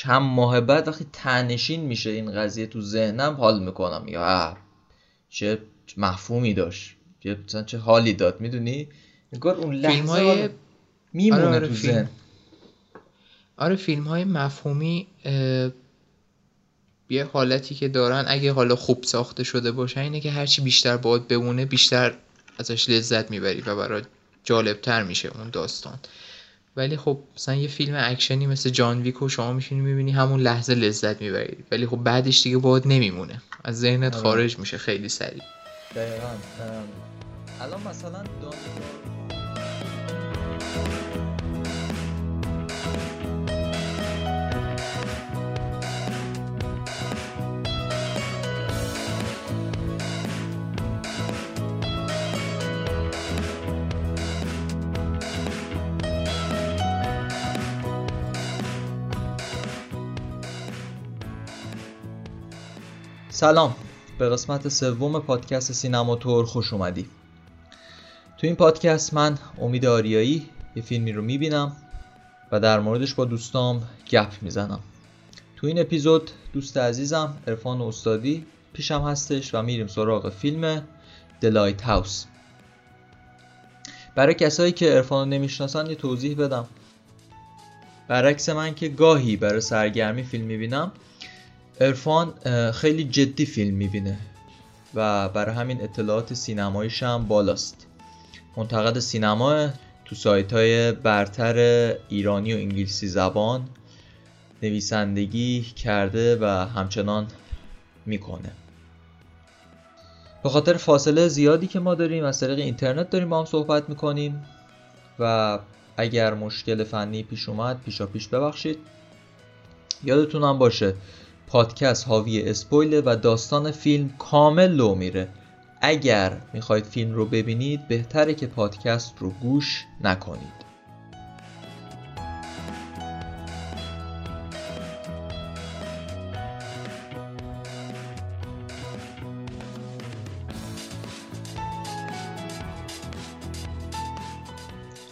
چند ماه بعد وقتی تنشین میشه این قضیه تو ذهنم حال می‌کنم. یا چه مفهومی داشت؟ چه چه حالی داد؟ می‌دونی؟ انگار اون لحظه های... میمونه آره, آره تو ذهن. آره فیلم های مفهومی یه حالتی که دارن اگه حالا خوب ساخته شده باشه اینه که هرچی بیشتر باید بمونه بیشتر ازش لذت می‌بری و برای جالبتر میشه اون داستان. ولی خب مثلا یه فیلم اکشنی مثل جان ویکو شما میشینی می‌بینی همون لحظه لذت می‌بری ولی خب بعدش دیگه باید نمیمونه. از ذهنت آره. خارج میشه خیلی سریع. دقیقا الان مثلا سلام. به قسمت سوم پادکست سینما تور خوش اومدی. تو این پادکست من امید آریایی یه فیلمی رو می‌بینم و در موردش با دوستام گپ می‌زنم. تو این اپیزود دوست عزیزم ارفان استادی پیشم هستش و میریم سراغ فیلم دلایت هاوس برای کسایی که ارفان رو نمی‌شناسن یه توضیح بدم. برعکس من که گاهی برای سرگرمی فیلم می‌بینم ارفان خیلی جدی فیلم می‌بینه و برای همین اطلاعات سینماییش هم بالاست. منتقد سینما تو سایت های برتر ایرانی و انگلیسی زبان نویسندگی کرده و همچنان می‌کنه. به خاطر فاصله زیادی که ما داریم از طریق اینترنت داریم با هم صحبت می‌کنیم و اگر مشکل فنی پیش اومد پیشا پیش ببخشید. یادتون باشه پادکست حاوی اسپویل و داستان فیلم کامل لو میره. اگر می‌خواید فیلم رو ببینید بهتره که پادکست رو گوش نکنید.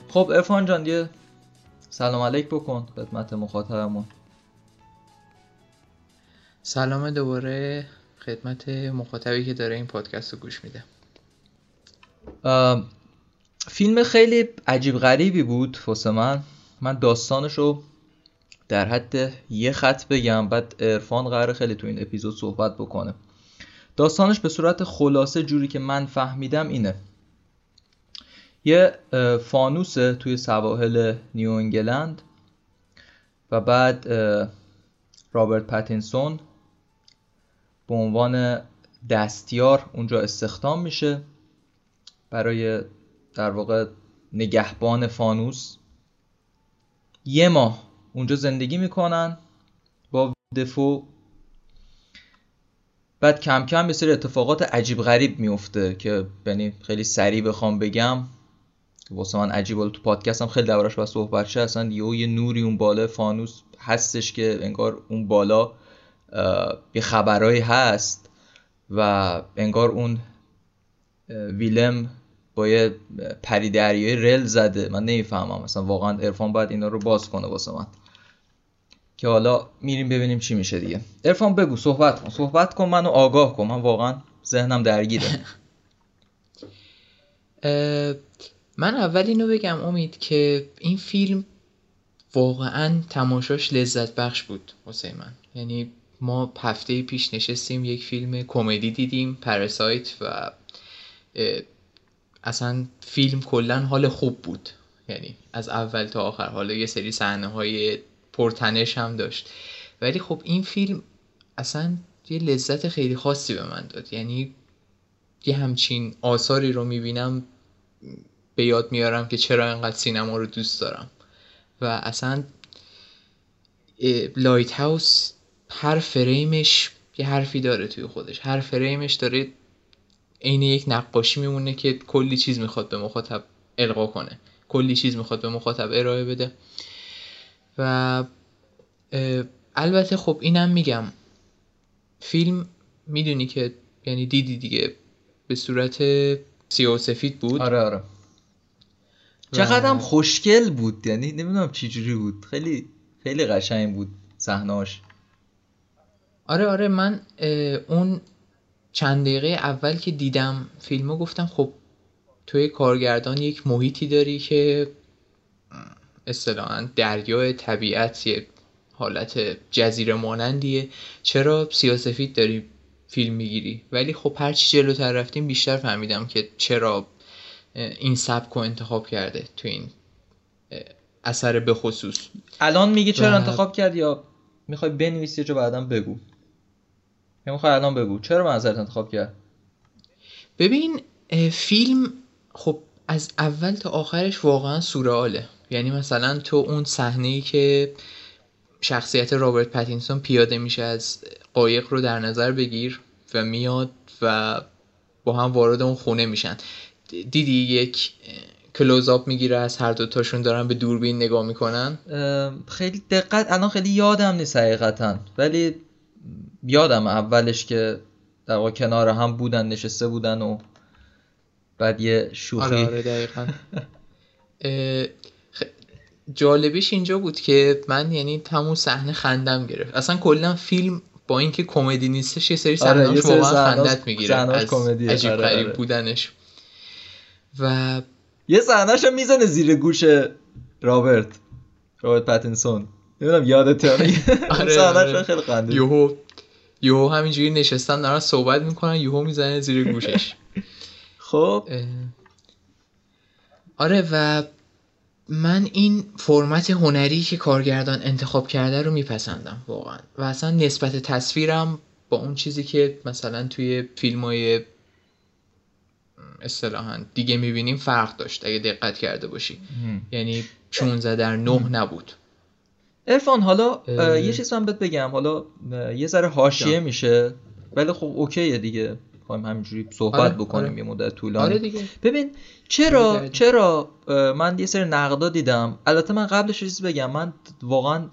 خب ارفان جان یه سلام علیک بکن خدمت مخاطبمون. سلام دوباره خدمت مخاطبی که داره این پادکست رو گوش میده. فیلم خیلی عجیب غریبی بود واسه من. من داستانش رو در حد یه خط بگم بعد ارفان قرار خیلی تو این اپیزود صحبت بکنه. داستانش به صورت خلاصه جوری که من فهمیدم اینه. یه فانوس توی سواحل نیو انگلند و بعد رابرت پتینسون به عنوان دستیار اونجا استخدام میشه برای در واقع نگهبان فانوس. یه ماه اونجا زندگی می‌کنن با دفو. بعد کم کم به سری اتفاقات عجیب غریب میفته که یعنی خیلی سریع بخوام بگم. واسه من عجیب تو پادکست هم خیلی دورش با صحبت شه. اصلا یه نوری اون بالا فانوس هستش که انگار اون بالا یه خبرهایی هست و انگار اون ویلم با یه پری دریای رل زده. من نمی‌فهمم مثلا واقعا ارفان باید اینا رو باز کنه واسه من. که حالا میریم ببینیم چی میشه دیگه. ارفان بگو صحبت کن. صحبت کن منو آگاه کن. من واقعا ذهنم درگیره. من اول اینو بگم امید که این فیلم واقعا تماشاش لذت بخش بود واسه من. یعنی ما هفته پیش نشستیم یک فیلم کمدی دیدیم پرسایت و اصلا فیلم کلا حال خوب بود. یعنی از اول تا آخر حالا یه سری صحنه های پرتنش هم داشت. ولی خب این فیلم اصلا یه لذت خیلی خاصی به من داد. یعنی یه همچین آثاری رو می‌بینم به یاد میارم که چرا اینقدر سینما رو دوست دارم. و اصلا Lighthouse هر فریمش یه حرفی داره توی خودش. هر فریمش داره عین یک نقاشی میمونه که کلی چیز می‌خواد به مخاطب القا کنه. کلی چیز می‌خواد به مخاطب ارائه بده. و البته خب اینم میگم. فیلم می‌دونی که یعنی دیدی دیگه. به صورت سیاه و سفید بود. آره آره. چقدر خوشگل بود. یعنی نمی‌دونم چی جوری بود. خیلی خیلی قشنگ بود صحناش آره آره من اون چند دقیقه اول که دیدم فیلمو گفتم خب توی کارگردان یک محیطی داری که اصطلاحا دریای طبیعت یه حالت جزیره مانندیه چرا سیاسفید داری فیلم می‌گیری؟ ولی خب هرچی جلوتر رفتیم بیشتر فهمیدم که چرا این سبک رو انتخاب کرده تو این اثر به خصوص الان میگی چرا انتخاب کرد یا می‌خوای بنویسی جو بعدا بگو؟ یا می‌خوای الان بگو. چرا منظرت انتخاب کرد ببین فیلم خب از اول تا آخرش واقعا سورئاله یعنی مثلا تو اون صحنه ای که شخصیت رابرت پتینسون پیاده میشه از قایق رو در نظر بگیر و میاد و با هم وارد اون خونه میشن. دیدی یک کلوزآپ می‌گیره از هر دوتاشون دارن به دوربین نگاه می‌کنن؟ خیلی دقت الان خیلی یادم نیست حقیقتا. ولی یادم اولش که در واقع کنار هم بودن نشسته بودن و بعد یه شوخی. آره آره دقیقا. جالبیش اینجا بود که من یعنی همون صحنه خندم گرفت. اصلا کلا فیلم با اینکه کمدی نیستش یه سری صحنه‌اش آره واقعا خندت می‌گیره از عجیب آره. غریب آره. بودنش. و یه صحنهش می‌زنه زیر گوش رابرت رابرت پاتینسون نمی‌دونم یادت آره آره. خیلی خنده یهو یهو همینجوری نشستن دارن صحبت می‌کنن یهو می‌زنه زیر گوشش. خب. آره و من این فرمت هنری که کارگردان انتخاب کرده رو میپسندم واقعا. و اصلا نسبت تصویرم با اون چیزی که مثلا توی فیلم های اصطلاحا دیگه می‌بینیم فرق داشت اگه دقت کرده باشی. یعنی 16 در 9 نبود. ارفان حالا یه چیز من بهت بگم. حالا یه ذره حاشیه میشه ولی خب اوکیه دیگه. می‌خوایم همینجوری صحبت آره، بکنیم آره. یه مدت طولانی. آره دیگه. ببین چرا چرا من یه سری نقدا دیدم. البته من قبلش چیز بگم. من واقعا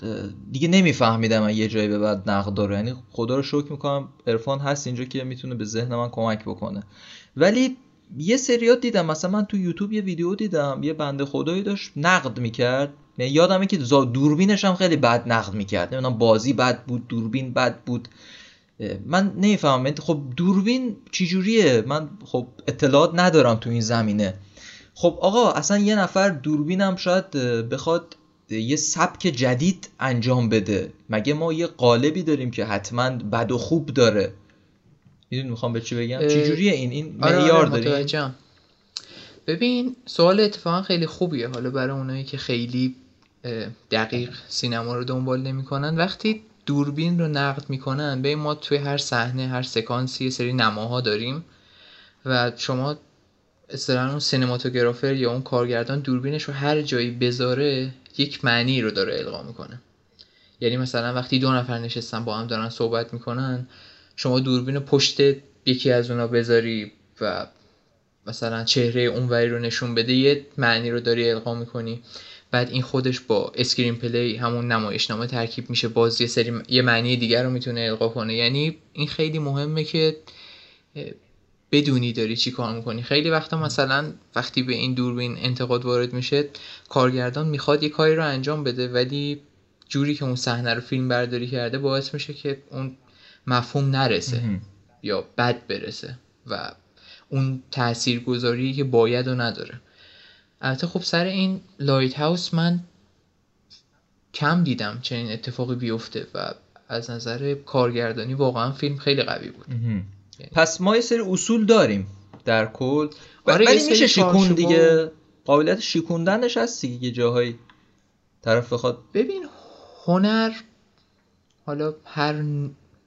دیگه نمیفهمیدم یه جایی به بعد نقد رو. یعنی خدا رو شکر می‌کنم عرفان هست اینجا که می‌تونه به ذهن من کمک بکنه. ولی یه سریات دیدم. مثلا من تو یوتیوب یه ویدیو دیدم. یه بنده خدایی داشت نقد می‌کرد. یادمه که دوربینش هم خیلی بد نقد می‌کرد. نمی‌دونم بازی بد بود دوربین بد بود. من نمی‌فهمم. خب دوربین چجوریه؟ من خب اطلاعات ندارم تو این زمینه. خب آقا اصلا یه نفر دوربینم شاید بخواد یه سبک جدید انجام بده. مگه ما یه قالبی داریم که حتما بد و خوب داره؟ می‌دونی می‌خوام به چی بگم؟ چجوریه این این آره معیار آره داریم ببین سوال اتفاقا خیلی خوبیه حالا برای اونایی که خیلی دقیق سینما رو دنبال نمی‌کنن. وقتی دوربین رو نقد می‌کنن به ما توی هر صحنه هر سکانسی یه سری نماها داریم و شما اصطلاحا اون سینماتوگرافر یا اون کارگردان دوربینش رو هر جایی بذاره یک معنی رو داره القا می‌کنه. یعنی مثلا وقتی دو نفر نشستن با هم دارن صحبت می‌کنن شما دوربین پشت یکی از اونا بذاری و مثلا چهره اونوری رو نشون بده یه معنی رو داری القا می‌کنی. بعد این خودش با screenplay همون نمایشنامه ترکیب میشه. باز یه سری یه معنی دیگر رو می‌تونه القا کنه. یعنی این خیلی مهمه که بدونی داری چی کار می‌کنی. خیلی وقتا مثلا وقتی به این دوربین انتقاد وارد میشه کارگردان می‌خواد یه کاری رو انجام بده ولی جوری که اون صحنه رو فیلم برداری کرده باعث میشه که اون مفهوم نرسه یا بد برسه و اون تاثیرگذاری که باید و نداره. البته خب سر این لایت هاوس من کم دیدم چنین اتفاقی بیفته و از نظر کارگردانی واقعا فیلم خیلی قوی بود. یعنی پس ما یه سری اصول داریم در کل. آره ولی میشه شیکون دیگه. قابلیت شیکوندنش هست دیگه جاهایی طرف بخواد. ببین هنر حالا هر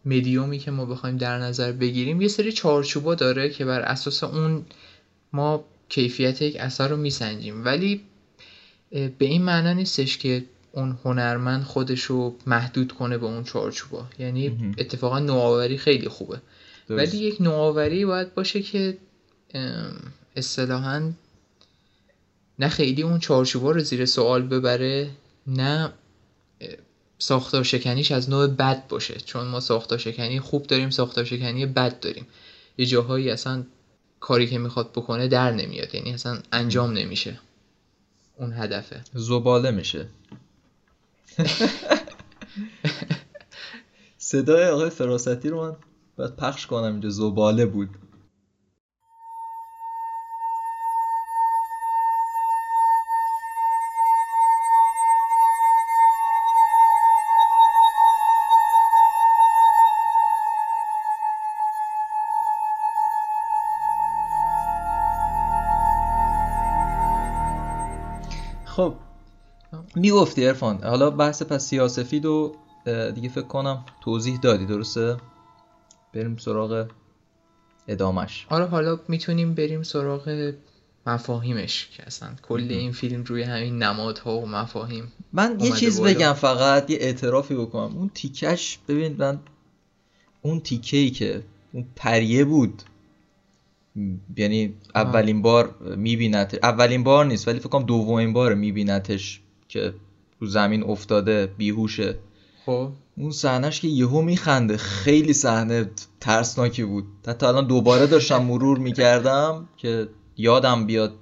مدیومی که ما بخوایم در نظر بگیریم یه سری چارچوبا داره که بر اساس اون ما کیفیت یک اثر رو میسنجیم. ولی به این معنا نیستش که اون هنرمند خودش رو محدود کنه به اون چارچوبا. یعنی اتفاقا نوآوری خیلی خوبه. ولی یک نوآوری باید باشه که اصطلاحا نه خیلی اون چارچوبا رو زیر سوال ببره نه ساختار شکنیش از نوع بد باشه. چون ما ساختار شکنی خوب داریم ساختار شکنی بد داریم. یه جاهایی اصلا کاری که می‌خواد بکنه در نمیاد. یعنی اصلا انجام نمیشه. اون هدفه. زباله میشه. صدای آقای فراستی رو من باید پخش کنم اینجا. زباله بود. می‌گفتی ارفان حالا بحث پس سیاسفید و دیگه فکر کنم توضیح دادی درسته؟ بریم سراغ ادامش آره حالا می‌تونیم بریم سراغ مفاهیمش که اصلا کل این فیلم روی همین نمادها و مفاهیم من یه چیز بالا. بگم فقط یه اعترافی بکنم. اون تیکش ببین من اون تیکه ای که اون پریه بود یعنی اولین بار میبینت اولین بار نیست ولی فکر کنم دومین بار میبینتش که رو زمین افتاده بیهوشه. خب. اون صحنهش که یهو میخنده. خیلی صحنه ترسناکی بود. حتی الان دوباره داشتم مرور می‌کردم که یادم بیاد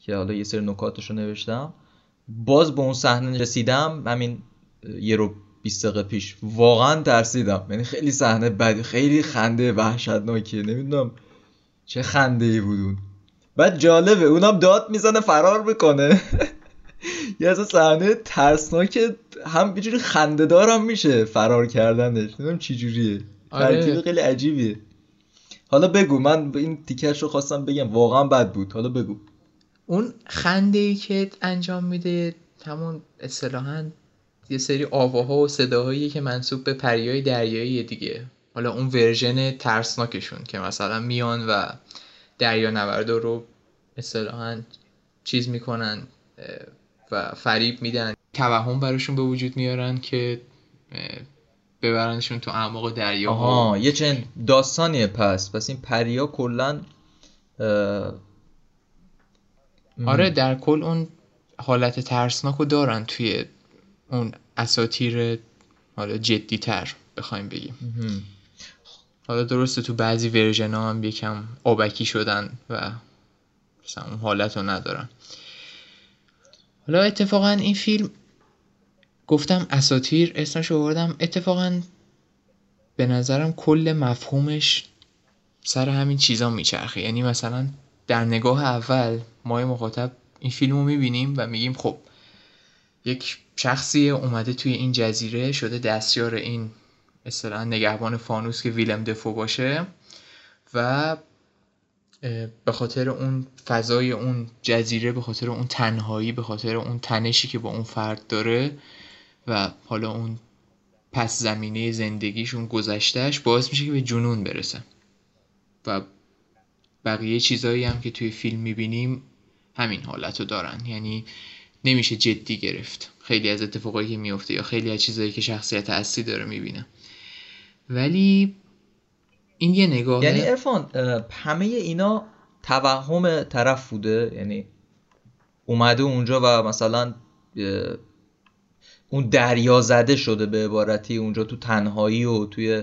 که حالا یه سری نکاتشو نوشتم. باز به اون صحنه رسیدم. همین یه رو 20 دقیقه پیش. واقعا ترسیدم. یعنی خیلی صحنه بدی خیلی خنده وحشتناکیه نمی‌دونم چه خنده ای بود اون. بعد جالبه اونم داد می‌زنه فرار بکنه یه از صحنه ترسناک هم یه جوری خنده هم میشه فرار کردنش. نمی‌دونم چی جوریه. آره. خیلی عجیبیه. حالا بگو من این تیکش رو خواستم بگم. واقعا بد بود. حالا بگو. اون خنده ای که انجام میده همون اصطلاحا یه سری آواها و صداهایی که منصوب به پریای دریایی دیگه. حالا اون ورژن ترسناکشون که مثلا میان و دریا نوردا رو اصطلاحا چیز می‌کنن و فریب میدن. توهم براشون به وجود میارن که ببرنشون تو اعماق دریا آها یه چند داستانیه پس. پس این پریا کلا آره در کل اون حالت ترسناک رو دارن توی اون اساتیر حالا جدی تر بخوایم بگیم. حالا درسته تو بعضی ورژن ها هم یکم آبکی شدن و مثلا اون حالت رو ندارن. حالا اتفاقا این فیلم گفتم اساتیر اسمش آوردم اتفاقا به نظرم کل مفهومش سر همین چیزا میچرخه. یعنی مثلا در نگاه اول ما مخاطب این فیلم رو می‌بینیم و میگیم خب یک شخصی اومده توی این جزیره شده دستیار این مثلا نگهبان فانوس که ویلم دفو باشه و به خاطر اون فضای اون جزیره به خاطر اون تنهایی به خاطر اون تنشی که با اون فرد داره و حالا اون پس زمینه زندگیشون گذشتهش باعث میشه که به جنون برسه و بقیه چیزایی هم که توی فیلم می‌بینیم همین حالت رو دارن. یعنی نمیشه جدی گرفت خیلی از اتفاقایی که میفته یا خیلی از چیزایی که شخصیت اصلی داره می‌بینه. ولی این یه نگاه یعنی ارفان همه اینا توهم طرف بوده. یعنی اومده اونجا و مثلا اون دریا زده شده به عبارتی اونجا تو تنهایی و توی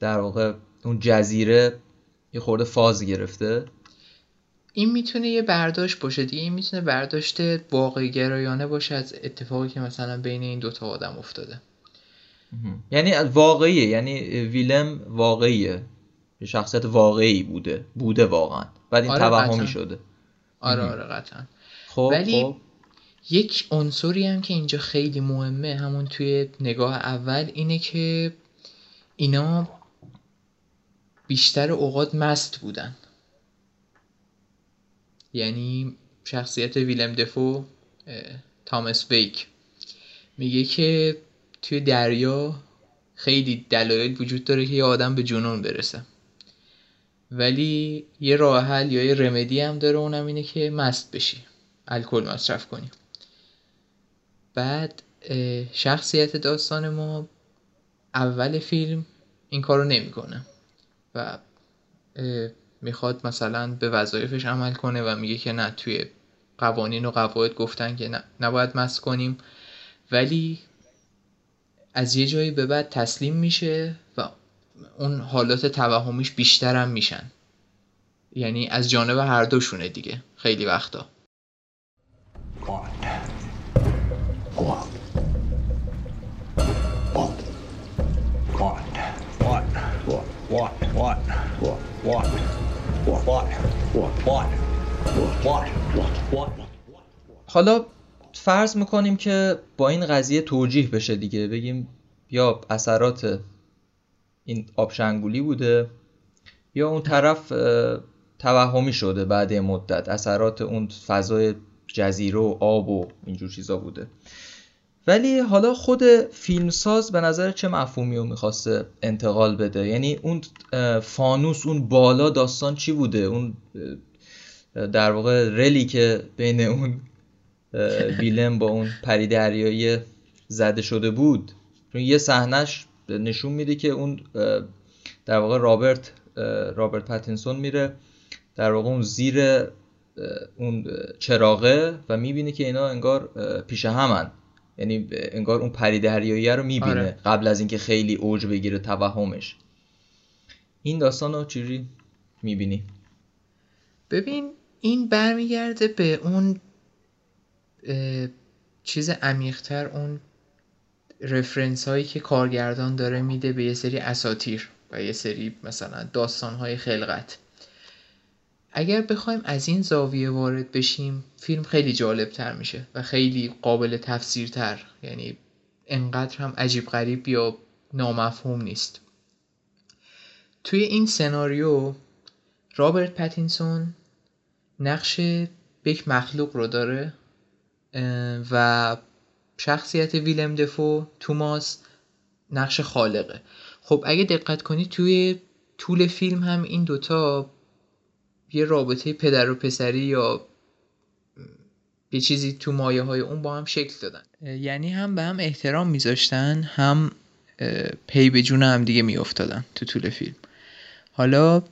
در واقع اون جزیره یه خورده فاز گرفته. این می‌تونه یه برداشت باشه دیگه. این می‌تونه برداشت واقعی گرایانه باشه از اتفاقی که مثلا بین این دوتا آدم افتاده. یعنی واقعیه. یعنی ویلم واقعیه. شخصیت واقعی بوده بوده واقعا. بعد این آره توهمی شده. آره آره قطعا. خب ولی خب. یک عنصری هم که اینجا خیلی مهمه همون توی نگاه اول اینه که اینا بیشتر اوقات مست بودن. یعنی شخصیت ویلم دفو تامس ویک. میگه که توی دریا خیلی دلایل وجود داره که یه آدم به جنون برسه. ولی یه راه حل یا یه رمدی هم داره اونم اینه که مست بشی. الکل مصرف کنی. بعد شخصیت داستان ما اول فیلم این کارو نمی‌کنه و می‌خواد مثلا به وظایفش عمل کنه و میگه که نه توی قوانین و قواعد گفتن که نه نباید مست کنیم. ولی از یه جایی به بعد تسلیم میشه و اون حالات توهمیش بیشترم میشن یعنی از جانب هر دوشونه دیگه خیلی وقتا حالا فرض می‌کنیم که با این قضیه توجیه بشه دیگه بگیم یا اثرات این آبشنگولی بوده یا اون طرف توهمی شده بعد مدت. اثرات اون فضای جزیره و آب و اینجور چیزا بوده. ولی حالا خود فیلمساز به نظر چه مفهومی رو می‌خواسته انتقال بده؟ یعنی اون فانوس اون بالا داستان چی بوده؟ اون در واقع رلی که بین اون اه، ویلم با اون پری دریایی زده شده بود. چون یه صحنهش نشون میده که اون در واقع رابرت رابرت پاتینسون میره در واقع اون زیر اون چراغه و می‌بینه که اینا انگار پیش همن یعنی انگار اون پری دریایی رو می‌بینه آره. قبل از اینکه خیلی اوج بگیره توهمش این داستان رو چجوری می‌بینی؟ ببین این برمیگرده به اون چیز عمیقتر اون رفرنس هایی که کارگردان داره میده به یه سری اساتیر و یه سری مثلا داستان های خلقت. اگر بخوایم از این زاویه وارد بشیم فیلم خیلی جالب تر میشه و خیلی قابل تفسیر تر یعنی انقدر هم عجیب غریب یا نامفهوم نیست. توی این سناریو رابرت پتینسون نقش یک مخلوق رو داره و شخصیت ویلم دفو توماس نقش خالقه. خب اگه دقت کنی توی طول فیلم هم این دوتا یه رابطه پدر و پسری یا یه چیزی تو مایه های اون با هم شکل دادن. یعنی هم به هم احترام میذاشتن هم پی به جون هم دیگه میافتادن تو طول فیلم. حالا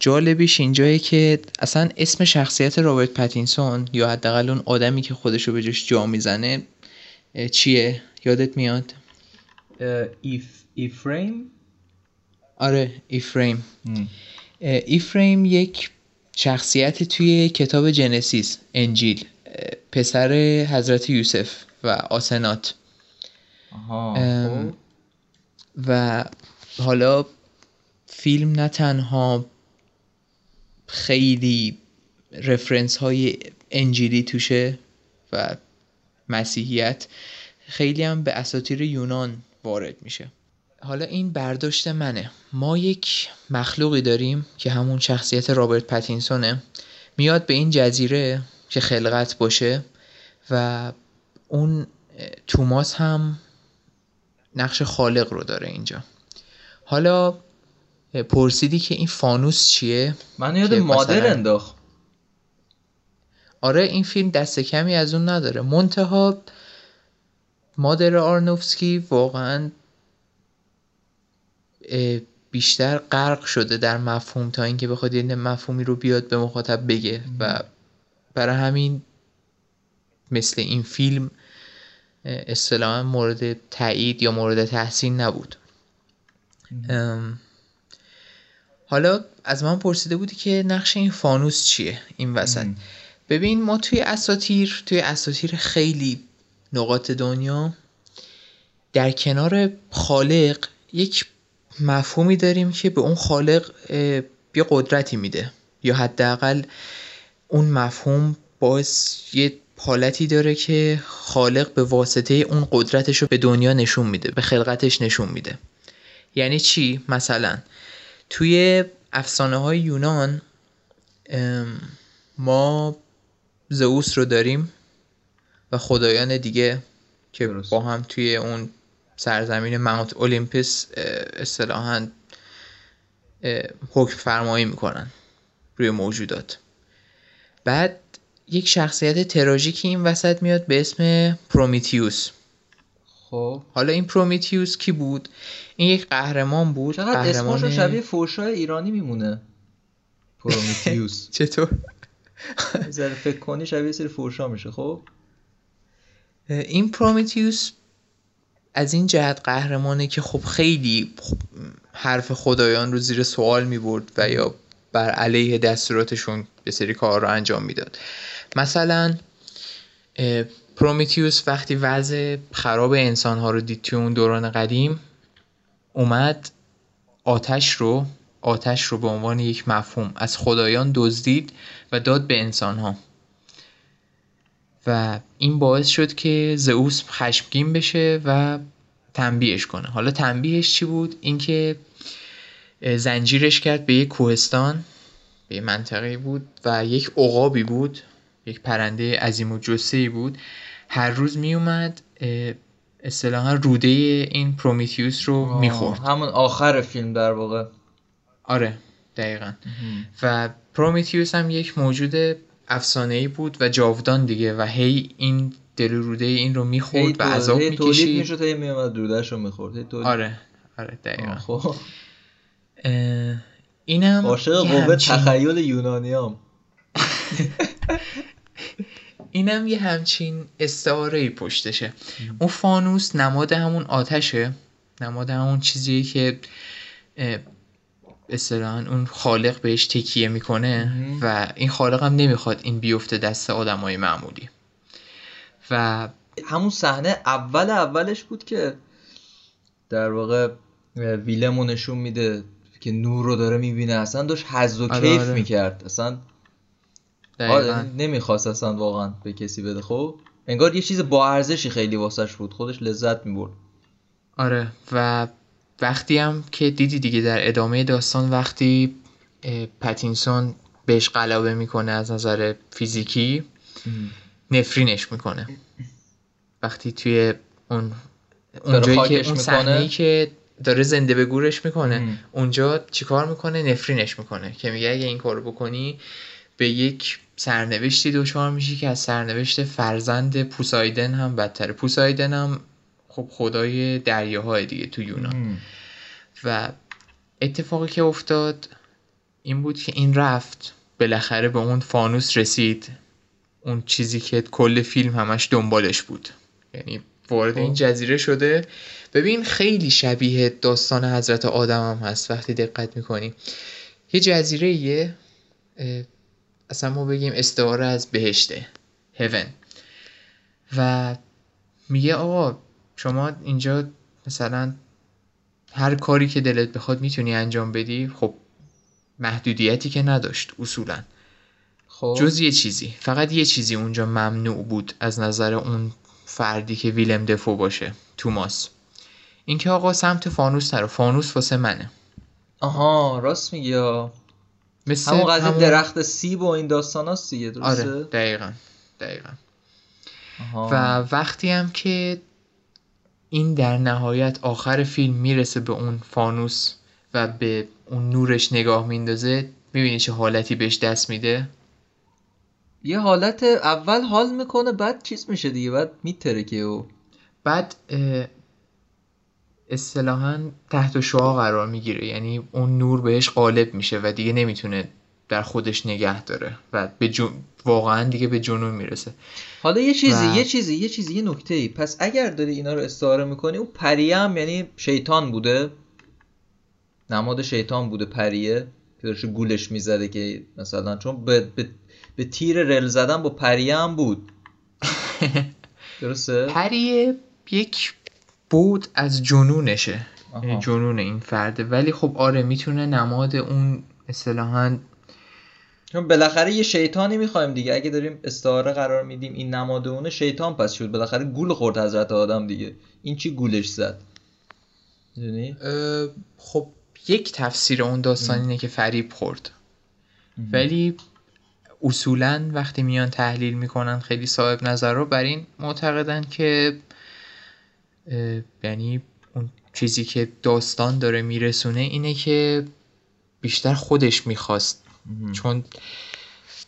جالبیش اینجایه که اصلا اسم شخصیت رابرت پتینسون یا حداقل اون آدمی که خودشو به جاش جا می‌زنه چیه؟ یادت میاد؟ ایف ایفریم؟ آره ایفریم. ایفریم یک شخصیت توی کتاب جنسیس انجیل. پسر حضرت یوسف و آسنات. آها ام، خب. و حالا فیلم نه تنها خیلی رفرنس های انجیلی توشه و مسیحیت خیلی هم به اساطیر یونان وارد میشه. حالا این برداشت منه. ما یک مخلوقی داریم که همون شخصیت رابرت پتینسونه. میاد به این جزیره که خلقت باشه و اون توماس هم نقش خالق رو داره اینجا. حالا پرسیدی که این فانوس چیه؟ من یاد مادر مثلا- انداخت. آره این فیلم دست کمی از اون نداره. منتها مادر آرنوفسکی واقعا بیشتر غرق شده در مفهوم تا اینکه بخواد یه مفهومی رو بیاد به مخاطب بگه. و برای همین مثل این فیلم اصطلاحا مورد تایید یا مورد تحسین نبود. حالا از من پرسیده بودی که نقش این فانوس چیه این وسط؟ ببین ما توی اساتیر توی اساتیر خیلی نقاط دنیا در کنار خالق یک مفهومی داریم که به اون خالق یه قدرتی میده. یا حداقل اون مفهوم باعث یه حالتی داره که خالق به واسطه اون قدرتش رو به دنیا نشون میده به خلقتش نشون میده. یعنی چی؟ مثلا توی افسانه های یونان ما زئوس رو داریم و خدایان دیگه که درست. با هم توی اون سرزمین ماونت اولیمپس اصطلاحا حکم فرمایی می‌کنن روی موجودات بعد یک شخصیت تراژیکی این وسط میاد به اسم پرومیتیوس خب. حالا این پرومیتیوس کی بود؟ این یک قهرمان بود. چقدر اسمش قهرمان- شبیه فوشای ایرانی میمونه. پرومیتیوس چطور؟ ذره فکر کنی شبیه یه سری فوشا میشه خب؟ این پرومیتیوس از این جهت قهرمانه که خب خیلی خب حرف خدایان رو زیر سوال می برد و یا بر علیه دستوراتشون یه سری کار رو انجام می‌داد. مثلا پرومیتیوس وقتی وضع خراب انسان ها رو دید توی اون دوران قدیم اومد آتش رو آتش رو به عنوان یک مفهوم از خدایان دزدید و داد به انسانها. و این باعث شد که زئوس خشمگین بشه و تنبیهش کنه. حالا تنبیهش چی بود؟ اینکه زنجیرش کرد به یک کوهستان یه منطقه بود و یک عقابی بود یک پرنده عظیم و جثه‌ای بود هر روز می اومد اصطلاحا روده این پرومیتیوس رو می‌خورد. همون آخر فیلم در واقع. آره دقیقا. و پرومیتیوس هم یک موجود افسانه‌ای بود و جاودان دیگه و هی این دل روده این رو هی می‌خورد و عذاب هی می‌کشید. می‌شد هی میومد رودش رو می‌خورد. هی تولید. آره آره دقیقا. خب. اینم عاشق قوه تخیل یونانیام. اینم یه همچین استعاره پشتشه. اون فانوس نماد همون آتشه. نماد همون چیزیه که اصطلاحا اون خالق بهش تکیه می‌کنه. و این خالق هم نمی‌خواد این بیفته دست آدمای معمولی. و همون صحنه اول اولش بود که در واقع ویلمو نشون میده که نور رو داره می‌بینه. اصلا داشت حز و آره، کیف آره. می‌کرد. اصلا آره نمی‌خواست اصلا واقعا به کسی بده. خب انگار یه چیز با ارزشی خیلی واسش بود. خودش لذت می‌برد. آره و وقتی هم که دیدی دیگه در ادامه داستان وقتی پتینسون بهش غلبه می‌کنه از نظر فیزیکی نفرینش می‌کنه. وقتی توی اون اونجایی که اون. صحنه‌ای که داره زنده به گورش می‌کنه ام. اونجا چیکار می‌کنه؟ نفرینش می‌کنه. که میگه اگه این کارو بکنی به یک سرنوشتی دچار میشی که از سرنوشت فرزند پوسایدن هم بدتره. پوسایدن هم خب خدای دریاهای دیگه تو یونان و اتفاقی که افتاد این بود که این رفت بالاخره به اون فانوس رسید. اون چیزی که کل فیلم همش دنبالش بود. یعنی وارد این جزیره شده. ببین خیلی شبیه داستان حضرت آدم هم هست وقتی دقت می‌کنی. یه جزیره یه اصلا ما بگیم استعاره از بهشته. هیون و میگه آقا شما اینجا مثلا هر کاری که دلت بخواد می‌تونی انجام بدی خب محدودیتی که نداشت اصولا. خب. جز یه چیزی. فقط یه چیزی اونجا ممنوع بود از نظر اون فردی که ویلم دفو باشه توماس. اینکه آقا سمت فانوس نرو فانوس واسه منه. آها راست میگی مثل همون قضیه همون- درخت سیب و این داستان هست دیگه درسته؟ آره دقیقا دقیقا. آها. و وقتی هم که این در نهایت آخر فیلم می‌رسه به اون فانوس و به اون نورش نگاه میندازه می‌بینی چه حالتی بهش دست میده؟ یه حالت اول حال می‌کنه بعد چیز میشه دیگه بعد میترکه و بعد اصطلاحا تحت شعا قرار می‌گیره. یعنی اون نور بهش غالب میشه و دیگه نمی‌تونه در خودش نگه داره و به جن... واقعا دیگه به جنون می‌رسه. حالا یه چیزی و- یه چیزی یه چیزی یه نکته ای پس اگر داری اینا رو استعاره می‌کنی اون پریه هم یعنی شیطان بوده. نماد شیطان بوده پریه که داشته گولش می‌زده که مثلا چون به, به, به تیر رل زدن با پریه هم بود. درسته؟ پریه یک بود از جنونشه. آها. یعنی جنون این فرده. ولی خب آره می‌تونه نماد اون اصطلاحا چون بالاخره یه شیطانی می‌خوایم دیگه. اگه داریم استعاره قرار میدیم این نماد اونه شیطان پس شد. بالاخره گول خورد حضرت آدم دیگه. این چی گولش زد؟ می‌دونی؟ خب یک تفسیر اون داستان اینه که فریب خورد. ولی اصولا وقتی میان تحلیل می‌کنن خیلی صاحب نظر رو بر این معتقدن که یعنی اون چیزی که داستان داره میرسونه اینه که بیشتر خودش می‌خواست. چون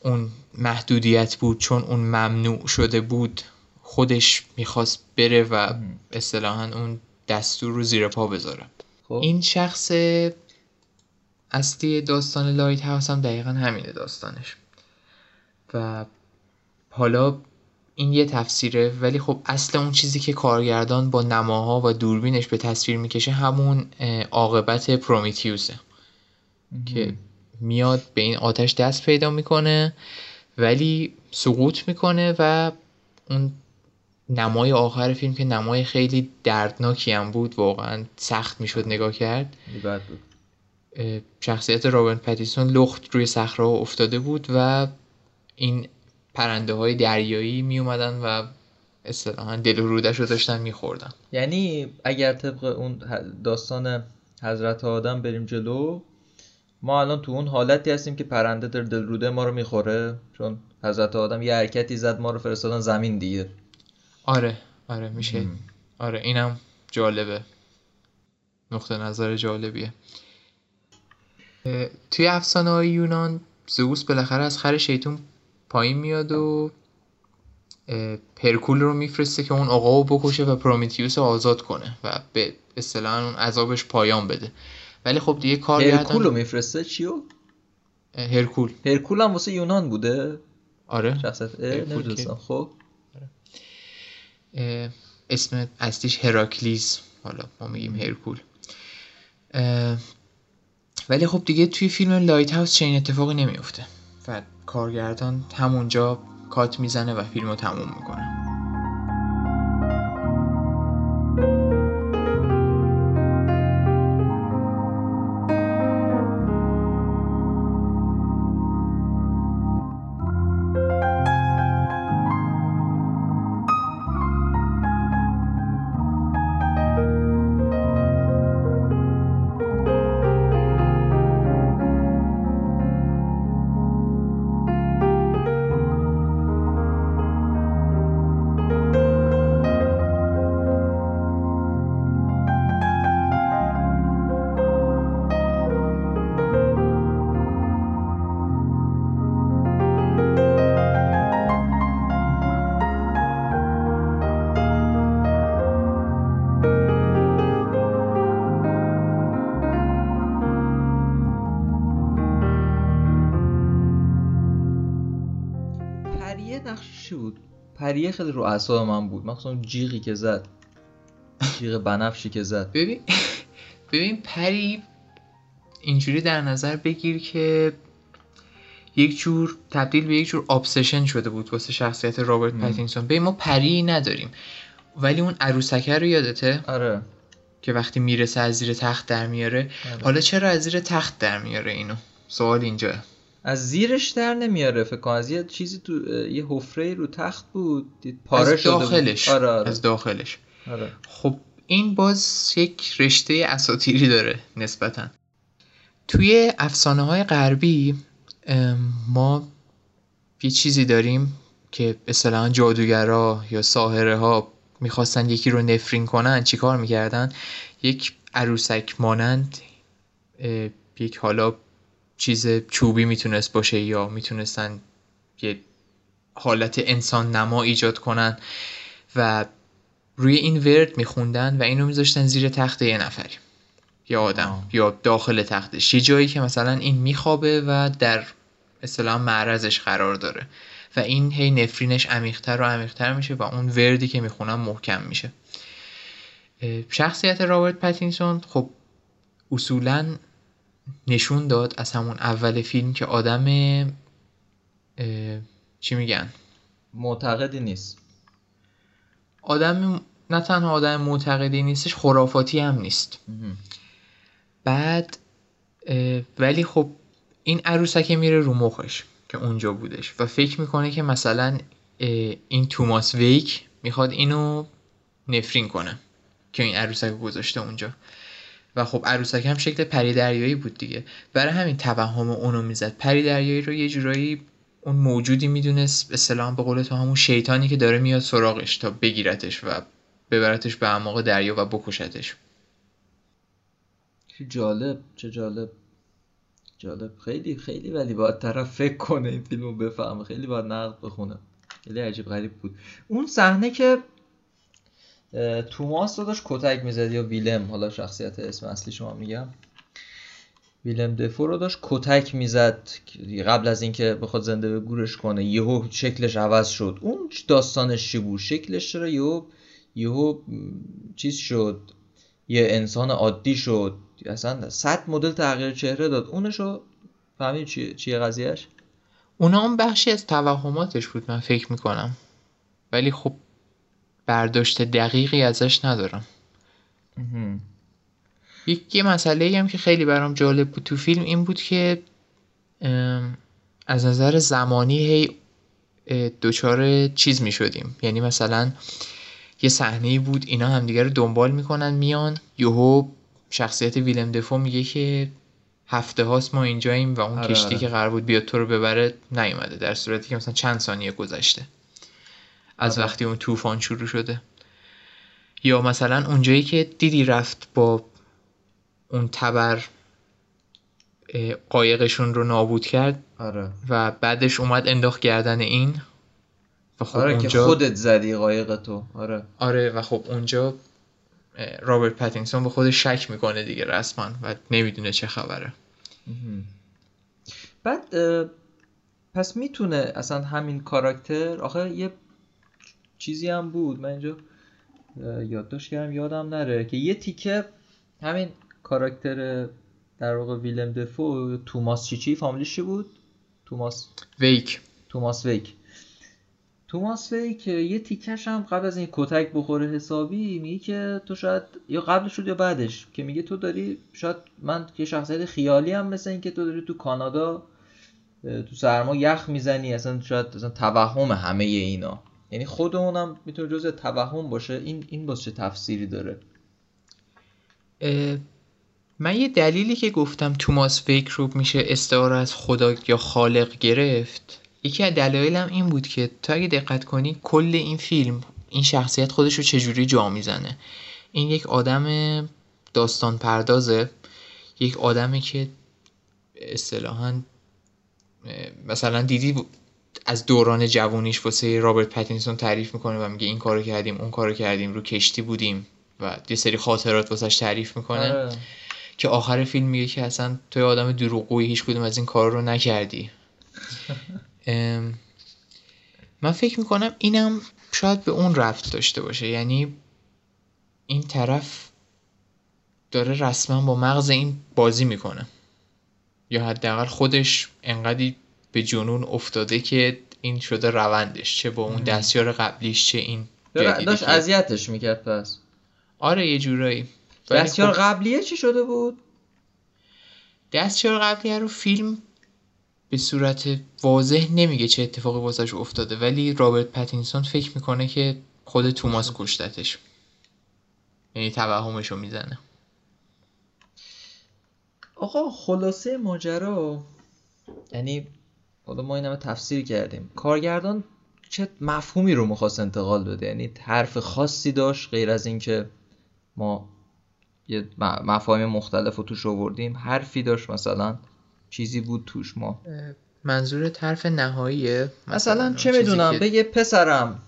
اون محدودیت بود چون اون ممنوع شده بود خودش می‌خواست بره و اصطلاحا اون دستور رو زیر پا بذاره. خب. این شخص اصلی داستان لایت هاوس هم دقیقا همینه داستانش. و حالا این یه تفسیره ولی خب اصل اون چیزی که کارگردان با نماها و دوربینش به تصویر می‌کشه همون عاقبت پرومیتیوسه. که میاد به این آتش دست پیدا می‌کنه ولی سقوط می‌کنه و اون نمای آخر فیلم که نمای خیلی دردناکی هم بود واقعا سخت می‌شد نگاه کرد. بد بود. شخصیت رابرت پتیسون لخت روی صخره افتاده بود و این پرنده های دریایی می اومدن و اصطلاحا دل و رودش رو داشتن میخوردن. یعنی اگر طبق اون داستان حضرت آدم بریم جلو ما الان تو اون حالتی هستیم که پرنده در دلروده ما رو می‌خوره چون حضرت آدم یه حرکتی زد ما رو فرستادن زمین دیگه. آره آره میشه. آره اینم جالبه. نقطه نظر جالبیه. توی افسانه های یونان زئوس بالاخره از خر شیطون پایین میاد و اه، هرکول رو میفرسته که اون آقا رو بکشه و پرومیتیوس رو آزاد کنه و به اصطلاح اون عذابش پایان بده. ولی خب دیگه کار هرکول رو میفرسته؟ چیو؟ هرکول. هرکول هم واسه یونان بوده؟ آره. نمی‌دونستم. خب. اه، اسم اصلیش هراکلیز حالا ما میگیم هرکول. ولی خب دیگه توی فیلم لایت هاوس چنین اتفاقی نمیفته و کارگردان همونجا کات می‌زنه و فیلم رو تموم می‌کنه. پریه خیلی رو اعصاب من بود. مخصوصا جیغی که زد جیغ بنفشی که زد. ببین ببین پری اینجوری در نظر بگیر که یک جور تبدیل به یک جور ابسشن شده بود واسه شخصیت رابرت پتینسون. ببین ما پری نداریم. ولی اون عروسکه رو یادته؟ آره. که وقتی می‌رسه از زیر تخت در میاره. آره. حالا چرا از زیر تخت در میاره اینو؟ سوال اینجا. از زیرش در نمیاره فکر کنم. از یه چیزی تو یه حفره رو تخت بود. پاره از شده بود. داخلش. آره آره, از داخلش. آره. خب این باز یک رشته اساتیری داره نسبتا. توی افسانه های غربی ما یه چیزی داریم که اصطلاحا جادوگرا یا ساحره ها می‌خواستن یکی رو نفرین کنن چیکار می‌کردن؟ یک عروسک مانند یک حالا چیز چوبی می‌تونست باشه یا می‌تونستن یه حالت انسان نما ایجاد کنن و روی این ورد میخوندن و اینو میذاشتن زیر تخت یه نفری. یا آدم آه. یا داخل تختش یه جایی که مثلا این میخوابه و در اصطلاح معرضش قرار داره. و این هی نفرینش عمیقتر و عمیقتر میشه و اون وردی که می‌خونن محکم میشه. شخصیت رابرت پتینسون خب اصولا نشون داد از همون اول فیلم که آدم اه، چی میگن؟ معتقدی نیست. آدم نه تنها آدم معتقدی نیستش خرافاتی هم نیست. بعد اه، ولی خب این عروسکه میره رو مخش که اونجا بودش و فکر می‌کنه که مثلا این توماس ویک می‌خواد اینو نفرین کنه که این عروسک گذاشته اونجا. و خب عروسک هم شکل پری دریایی بود دیگه. برای همین توهم اونو می‌زد. پری دریایی رو یه جورایی اون موجودی می‌دونست اصطلاحا به قول تو همون شیطانی که داره میاد سراغش تا بگیرتش و ببرتش به اعماق دریا و بکشتش. جالب چه جالب. جالب. خیلی خیلی ولی باید طرف فکر کنه این فیلمو بفهمه. خیلی باید نقد بخونه. خیلی عجیب غریب بود. اون صحنه که توماس داشت کتک می‌زد یا ویلم؟ حالا شخصیت اسم اصلی شما میگم. ویلم دفو رو داشت کتک می‌زد قبل از اینکه بخواد زنده به گورش کنه. یهو شکلش عوض شد. اون داستانش چی بود؟ شکلش چرا؟ یهو یهو چیز شد. یه انسان عادی شد. اصلا صد مدل تغییر چهره داد. اونشو فهمید چیه چیه قضیهش اونا هم بخشی از توهماتش بود من فکر می‌کنم. ولی خب برداشت دقیقی ازش ندارم. یک یه مسئله هم که خیلی برام جالب بود تو فیلم این بود که از نظر زمانی هی اه، دچار چیز می شدیم یعنی مثلا یه صحنه بود اینا همدیگه رو دنبال می‌کنن میان یهو شخصیت ویلم دفو میگه که هفته هاست ما اینجاییم و اون آره، کشتی آره. که قرار بود بیاد تو رو ببره نیومده در صورتی که مثلا چند ثانیه گذشته. از. وقتی اون طوفان شروع شده یا مثلا اونجایی که دیدی رفت با اون تبر قایقشون رو نابود کرد آره و بعدش اومد انداخت گردن این و خب آره که اونجا خودت زدی قایق تو آره آره و خب اونجا رابرت پتینسون به خودش شک می‌کنه دیگه رسما و نمی‌دونه چه خبره. بعد پس می‌تونه اصلا همین کاراکتر آخه یه چیزی هم بود. من اینجا یادداشت کردم یادم نره که یه تیکه همین کاراکتر در واقع ویلم دفو توماس چی چی فامیلیش چی بود؟ توماس ویک. توماس ویک. توماس ویک یه تیکش هم قبل از این کتک بخوره حسابی میگه که تو شاید یا قبلش شد یا بعدش که میگه تو داری شاید من که شخصیت خیالی هم مثل این که تو داری تو کانادا تو سرما یخ می‌زنی اصلا شاید اصلا توهم همه اینا. یعنی خود اونم می‌تونه جزء توهم باشه. این این باز چه تفسیری داره؟ من یه دلیلی که گفتم توماس ویک رو میشه استعاره از خدا یا خالق گرفت یکی از دلایلم این بود که تو اگه دقت کنی کل این فیلم این شخصیت خودش رو چجوری جا می‌زنه؟ این یک آدم داستان پردازه یک آدمی که اصطلاحا مثلا دیدی از دوران جوونیش واسه رابرت پتینسون تعریف می‌کنه و میگه این کارو کردیم اون کارو کردیم رو کشتی بودیم و یه سری خاطرات واسش تعریف می‌کنه. آره. که آخر فیلم میگه که اصلا توی آدم دروغگویی هیچ کدوم از این کار رو نکردی. من فکر می‌کنم اینم شاید به اون رفت داشته باشه. یعنی این طرف داره رسما با مغز این بازی می‌کنه. یا حداقل خودش انقدی به جنون افتاده که این شده روندش چه با اون دستیار قبلیش چه این داشت اذیتش می‌کرد پس. آره یه جورایی. دستیار خب- قبلیه چی شده بود؟ دستیار قبلی رو فیلم به صورت واضح نمیگه چه اتفاقی واسش افتاده ولی رابرت پتینسون فکر می‌کنه که خود توماس کشتتش. یعنی توهمش رو می‌زنه. آقا خلاصه ماجرا یعنی حالا ما این همه تفسیر کردیم. کارگردان چه مفهومی رو می‌خواست انتقال بده؟ یعنی حرف خاصی داشت غیر از اینکه ما یه مفاهیم مختلف رو توش آوردیم. حرفی داشت مثلا چیزی بود توش ما. منظور طرف نهاییه؟ مثلا اون چه می‌دونم که- بگه پسرم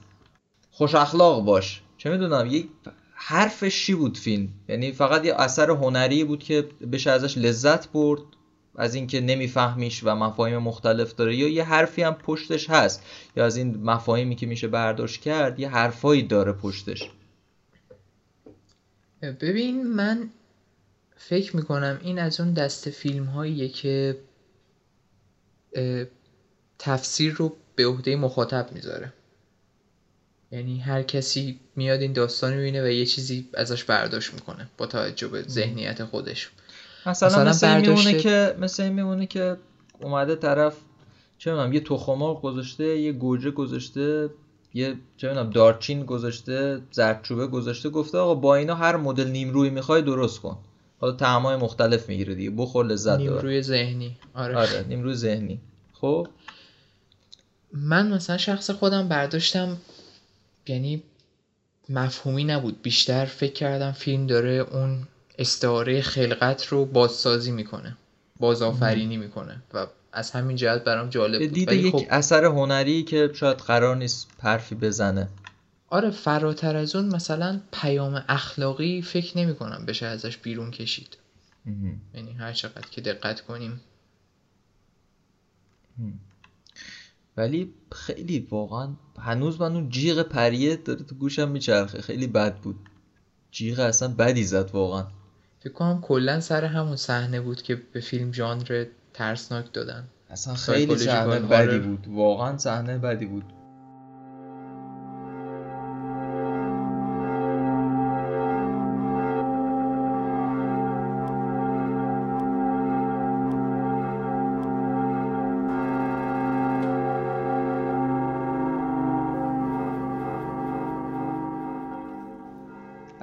خوش اخلاق باش. چه می‌دونم یک حرفش چی بود فیلم؟ یعنی فقط یه اثر هنری بود که بشه ازش لذت برد؟ از اینکه نمیفهمیش و مفاهیم مختلف داره یا یه حرفی هم پشتش هست یا از این مفاهیمی که میشه برداشت کرد یه حرفایی داره پشتش. ببین من فکر می‌کنم این از اون دست فیلم هاییه که تفسیر رو به عهده مخاطب می‌ذاره. یعنی هر کسی میاد این داستان رو می‌بینه و یه چیزی ازش برداشت می‌کنه با توجه به ذهنیت خودش. مثلا, مثلا مثل این میمونه که مثل این میمونه که اومده طرف چه می‌دونم یه تخم‌مرغ گذاشته یه گوجه گذاشته یه چه می‌دونم دارچین گذاشته زردچوبه گذاشته گفته آقا با اینا هر مدل نیمرویی می‌خوای درست کن. حالا طعمای مختلف می‌گیره دیگه بخور لذت ببر. نیمروی ذهنی. آره. آره نیمروی ذهنی. خب؟ من مثلا شخص خودم برداشتم یعنی مفهومی نبود. بیشتر فکر کردم فیلم داره اون استعاره خلقت رو بازسازی می‌کنه بازآفرینی می‌کنه و از همین جهت برام جالب به بود. دید یک خب اثر هنری که شاید قرار نیست پرفی بزنه. آره فراتر از اون مثلا پیام اخلاقی فکر نمی کنم بشه ازش بیرون کشید. یعنی هر چقدر که دقت کنیم. ولی خیلی واقعا هنوز من اون جیغ پریه داره تو گوشم میچرخه. خیلی بد بود. جیغ اصلا بدی زد واقعا. فکر کنم کلا سر همون صحنه بود که به فیلم ژانر ترسناک دادن. اصلا خیلی صحنه horror. بدی بود. واقعا صحنه بدی بود.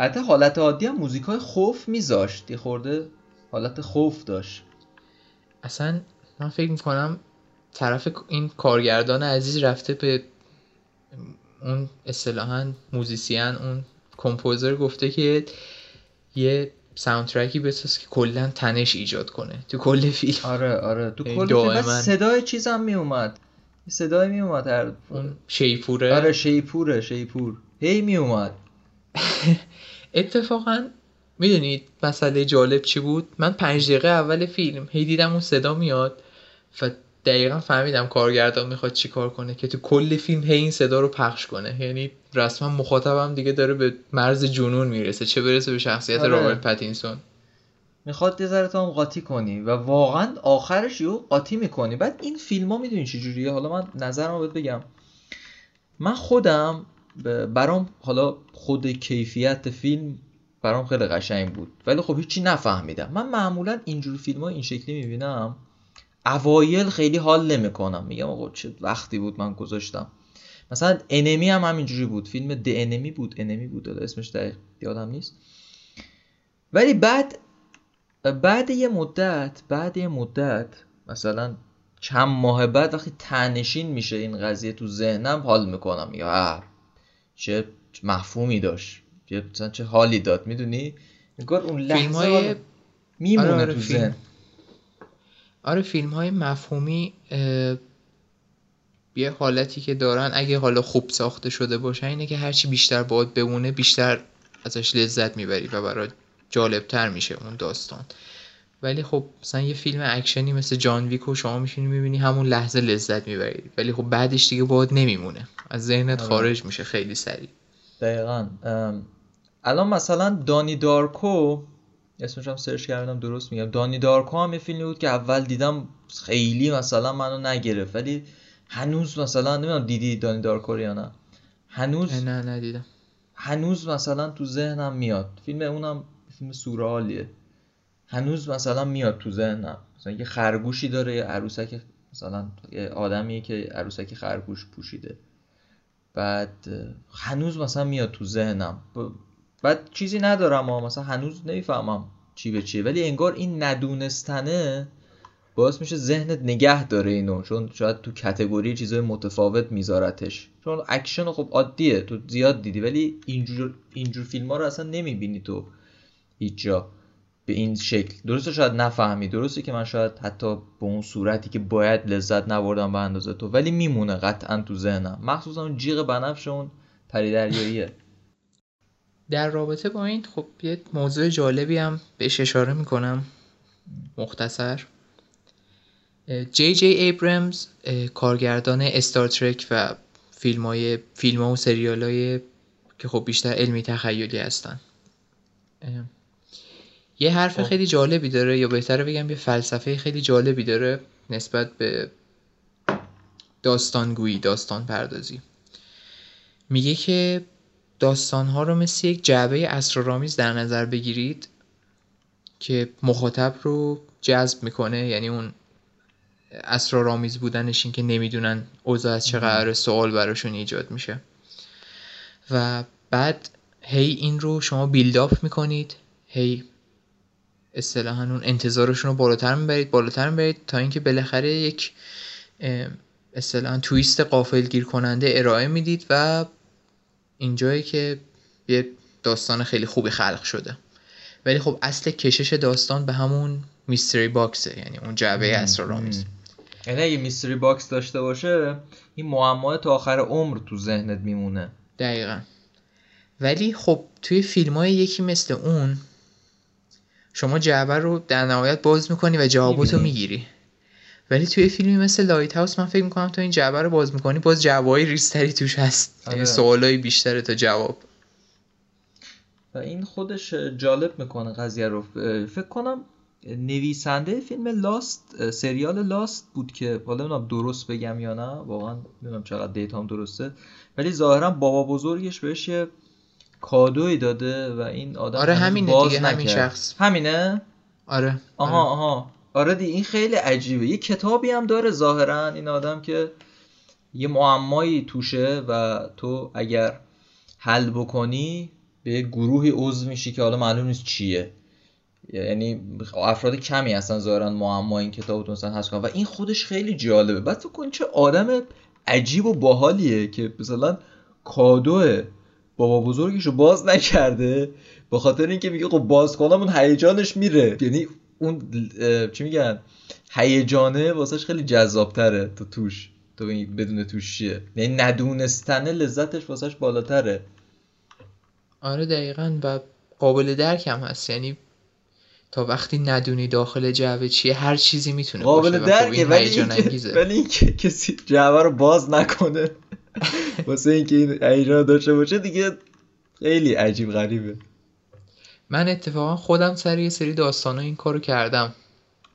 حتی حالت عادی هم موزیک های خوف میذاشت. یه خورده حالت خوف داشت. اصلا من فکر می‌کنم طرف این کارگردان عزیز رفته به اون اصطلاحا موزیسین اون composer گفته که یه soundtrack ی بساز که کلا تنش ایجاد کنه تو کل فیلم. آره آره. تو کل فیلم صدای چیزم میومد. صدای میومد هر اون شیپوره. آره شیپوره شیپور. هی میومد. اتفاقا می‌دونید مسئله جالب چی بود؟ من پنج دقیقه اول فیلم هی دیدم اون صدا میاد و دقیقا فهمیدم کارگردان می‌خواد چی کار کنه که تو کل فیلم هی این صدا رو پخش کنه. یعنی رسما مخاطبم دیگه داره به مرز جنون می‌رسه چه برسه به شخصیت آره. رابرت پتینسون. می‌خواد یه ذره تا هم قاطی کنی و واقعا آخرش یهو قاطی می‌کنی. بعد این فیلم ها می‌دونی چه جوریه؟ حالا من نظرمو بهت بگم. من خودم برام حالا خود کیفیت فیلم برام خیلی قشنگ بود. ولی خب هیچی نفهمیدم. من معمولا اینجور فیلم ها این شکلی می‌بینم. اوایل خیلی حال نمی‌کنم. میگم آقا چه وقتی بود من گذاشتم. مثلا Enemy هم همینجوری بود. فیلم The Enemy بود. Enemy بود. اسمش دقیق یادم نیست. ولی بعد بعد یه مدت بعد یه مدت مثلا چند ماه بعد وقتی تنشین میشه این قضیه تو ذهنم حال می‌کنم. یا چه مفهومی داشت؟ چه مثلا چه حالی داد؟ می‌دونی؟ انگار اون لحظه حالا میمونه آره، آره، تو فیلم. ذهن. آره فیلم های مفهومی اه، یه حالتی که دارن اگه حالا خوب ساخته شده باشه اینه که هرچی بیشتر باید بمونه بیشتر ازش لذت می‌بری و برای جالبتر میشه اون داستان. ولی خب مثلا یه فیلم اکشنی مثل جان ویک و شما میشینی می‌بینی همون لحظه لذت می‌بری. ولی خب بعدش دیگه یادت نمیمونه. از ذهنت آره. خارج میشه خیلی سریع. دقیقا. الان مثلا دانی دارکو اسمش هم سرچ کردم درست میگم. دانی دارکو هم یه فیلمی بود که اول دیدم خیلی مثلا منو نگرفت. ولی هنوز مثلا نمی‌دونم دیدی دانی دارکو یا نه. هنوز نه ندیدم. هنوز مثلا تو ذهنم میاد. فیلم اونم فیلم سورئالیه هنوز مثلا میاد تو ذهنم. مثلا یه خرگوشی داره یه عروسک مثلا یه آدمی که عروسک خرگوش پوشیده. بعد هنوز مثلا میاد تو ذهنم. بعد چیزی ندارم ها مثلا هنوز نمی‌فهمم چی به چیه. ولی انگار این ندونستنه باعث میشه ذهنت نگه داره اینو. چون شاید تو category چیزای متفاوت میذارتش. چون اکشن خب عادیه تو زیاد دیدی. ولی اینجور اینجور فیلم ها رو اصلا نمی‌بینی تو هیچ جا. به این شکل. درسته شاید نفهمی درسته که من شاید حتی به اون صورتی که باید لذت نبردم به اندازه تو ولی میمونه قطعا تو ذهنم. مخصوصا اون جیغ بنفش اون پریدریاییه در رابطه با این خب یه موضوع جالبی هم بهش اشاره می‌کنم. مختصر. جی جی ایبرمز کارگردان استار ترک و فیلم های فیلم ها و سریال های که خب بیشتر علمی تخیلی هستن. یه حرف خب. خیلی جالبی داره یا بهتره بگم یه فلسفه خیلی جالبی داره نسبت به داستانگویی داستان پردازی میگه که داستانها رو مثل یک جعبه اسرارآمیز در نظر بگیرید که مخاطب رو جذب می‌کنه. یعنی اون اسرارآمیز بودنش این که نمی‌دونن اوضاع از چه قراره سوال براشون ایجاد میشه. و بعد هی این رو شما build up می‌کنید هی اصطلاحا اون انتظارشون رو بالاتر می‌برید بالاتر می‌برید تا اینکه بالاخره یک اصطلاحا twist غافلگیر کننده ارائه می‌دید و اینجایی که یه داستان خیلی خوبی خلق شده. ولی خب اصل کشش داستان به همون mystery box ه یعنی اون جعبه اسرارآمیز. یعنی اگه mystery box داشته باشه این معما تا آخر عمر تو ذهنت میمونه. دقیقا. ولی خب توی فیلم های یکی مثل اون شما جعبه رو در نهایت باز می‌کنی و جواباتو می‌بینی. می‌گیری ولی توی فیلمی مثل Lighthouse من فکر می‌کنم تو این جعبه رو باز می‌کنی باز جوابای بیشتری توش هست آره. یعنی سوالای بیشتره تا جواب و این خودش جالب می‌کنه قضیه رو فکر کنم نویسنده فیلم لاست سریال لاست بود که حالا نمی‌دونم درست بگم یا نه واقعا نمی‌دونم چقدر data م درسته ولی ظاهرا بابا بزرگش بهش کادوی داده و این آدم آره همینه باز دیگه، همین. شخص. همینه آره آها آره. آها آره دی این خیلی عجیبه یه کتابی هم داره ظاهرا این آدم که یه معمایی توشه و تو اگر حل بکنی به یه گروهی عضو میشی که حالا معلوم نیست چیه یعنی افراد کمی هستن ظاهرا معما این کتاب مثلا هست کنن و این خودش خیلی جالبه بعد تو کن چه آدم عجیب و باحالیه که مثلا کادو بابا بزرگش رو باز نکرده. به خاطر اینکه میگه خب باز کنم اون هیجانش میره. یعنی اون چی میگن؟ هیجانه واسهش خیلی جذابتره تو توش. تو بدون توش چیه؟ یعنی ندونستن لذتش واسهش بالاتره. آره دقیقا و قابل درک هم هست. یعنی تا وقتی ندونی داخل جعبه چیه هر چیزی می‌تونه قابل درکه. ولی اینکه ولی اینکه کسی جعبه رو باز نکنه. واسه اینکه این هیجان داشته باشه دیگه خیلی عجیب غریبه. من اتفاقا خودم سر یه سری داستانا این کارو کردم.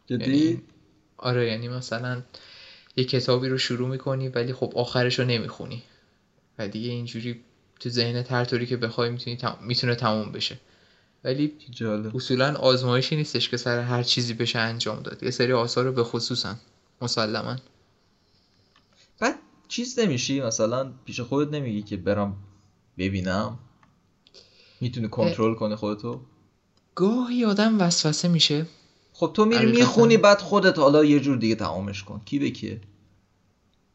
جدی؟ یعنی آره یعنی مثلا یه کتابی رو شروع می‌کنی ولی خب آخرش رو نمی‌خونی. و دیگه اینجوری تو ذهنت هر طوری که بخوای می‌تونی تم... می‌تونه تموم بشه. ولی جالب. اصولا آزمایشی نیستش که سر هر چیزی بشه انجام داد. یه سری آثار رو به خصوصا مسلما. بعد چیز نمیشی؟ مثلا پیش خودت نمیگی که برم ببینم؟ می‌تونی کنترل کنه خودتو؟ گاهی آدم وسوسه میشه. خب تو میری می‌خونی بعد خودت حالا یه جور دیگه تمامش کن. کی به کیه؟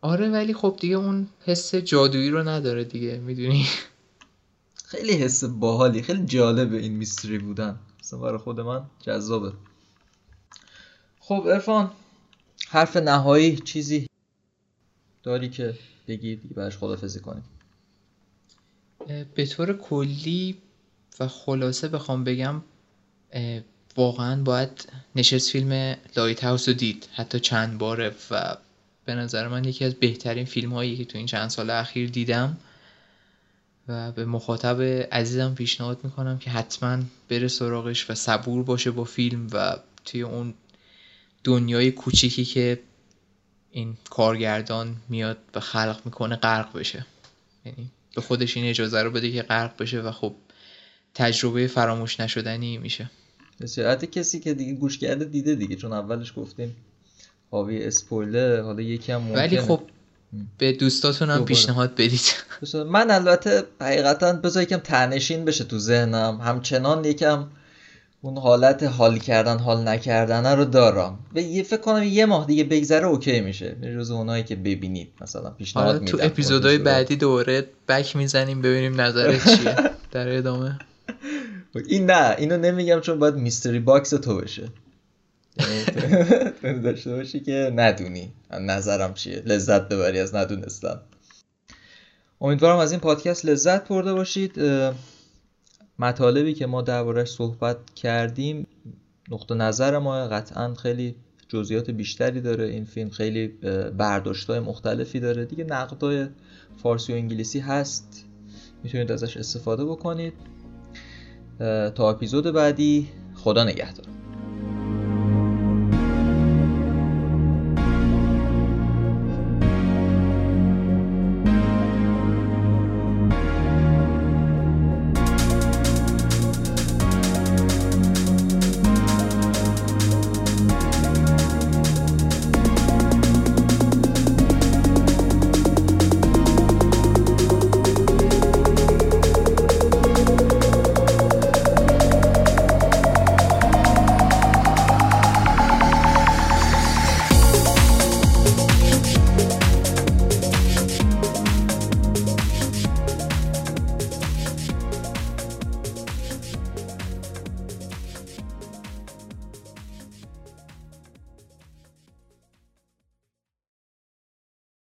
آره ولی خب دیگه اون حس جادویی رو نداره دیگه می‌دونی؟ خیلی حس باحالی خیلی جالبه این میستری بودن. مثلا برای خود من جذابه. خب ارفان حرف نهایی چیزی؟ داری که بگی دیگه برش خدافزی کنیم به طور کلی و خلاصه بخوام بگم واقعا باید نشست فیلم لایت هاوس رو دید. حتی چند باره و به نظر من یکی از بهترین فیلم هایی که تو این چند سال اخیر دیدم و به مخاطب عزیزم پیشنهاد می‌کنم که حتما بره سراغش و صبور باشه با فیلم و توی اون دنیای کوچیکی که این کارگردان میاد به خلق می‌کنه غرق بشه. یعنی به خودش این اجازه رو بده که غرق بشه و خب تجربه فراموش نشدنی میشه. بسیار کسی که دیگه گوش کرده دیده دیگه چون اولش گفتیم حاوی اسپویلر حالا یکی هم ممکنه. ولی خب به دوستاتون هم پیشنهاد بدید. من البته حقیقتا بذار یکم ته‌نشین بشه تو ذهنم. همچنان یکم اون حالت حال کردن حال نکردن رو دارم. و یه فکر کنم یه ماه دیگه بگذره okay میشه. جز اونایی که ببینید مثلا پیشنهاد میدم تو اپیزودهای بعدی دوباره back می‌زنیم ببینیم نظرت چیه در ادامه. این نه اینو نمیگم چون باید mystery box تو بشه. یعنی داشته باشی که ندونی. نظرم چیه؟ لذت ببری از ندونستن. امیدوارم از این پادکست لذت برده باشید. مطالبی که ما دربارهش صحبت کردیم نقطه نظر ما قطعا خیلی جزئیات بیشتری داره. این فیلم خیلی برداشتهای مختلفی داره. دیگه نقدای فارسی و انگلیسی هست. می‌تونید ازش استفاده بکنید. تا اپیزود بعدی خدا نگهدار.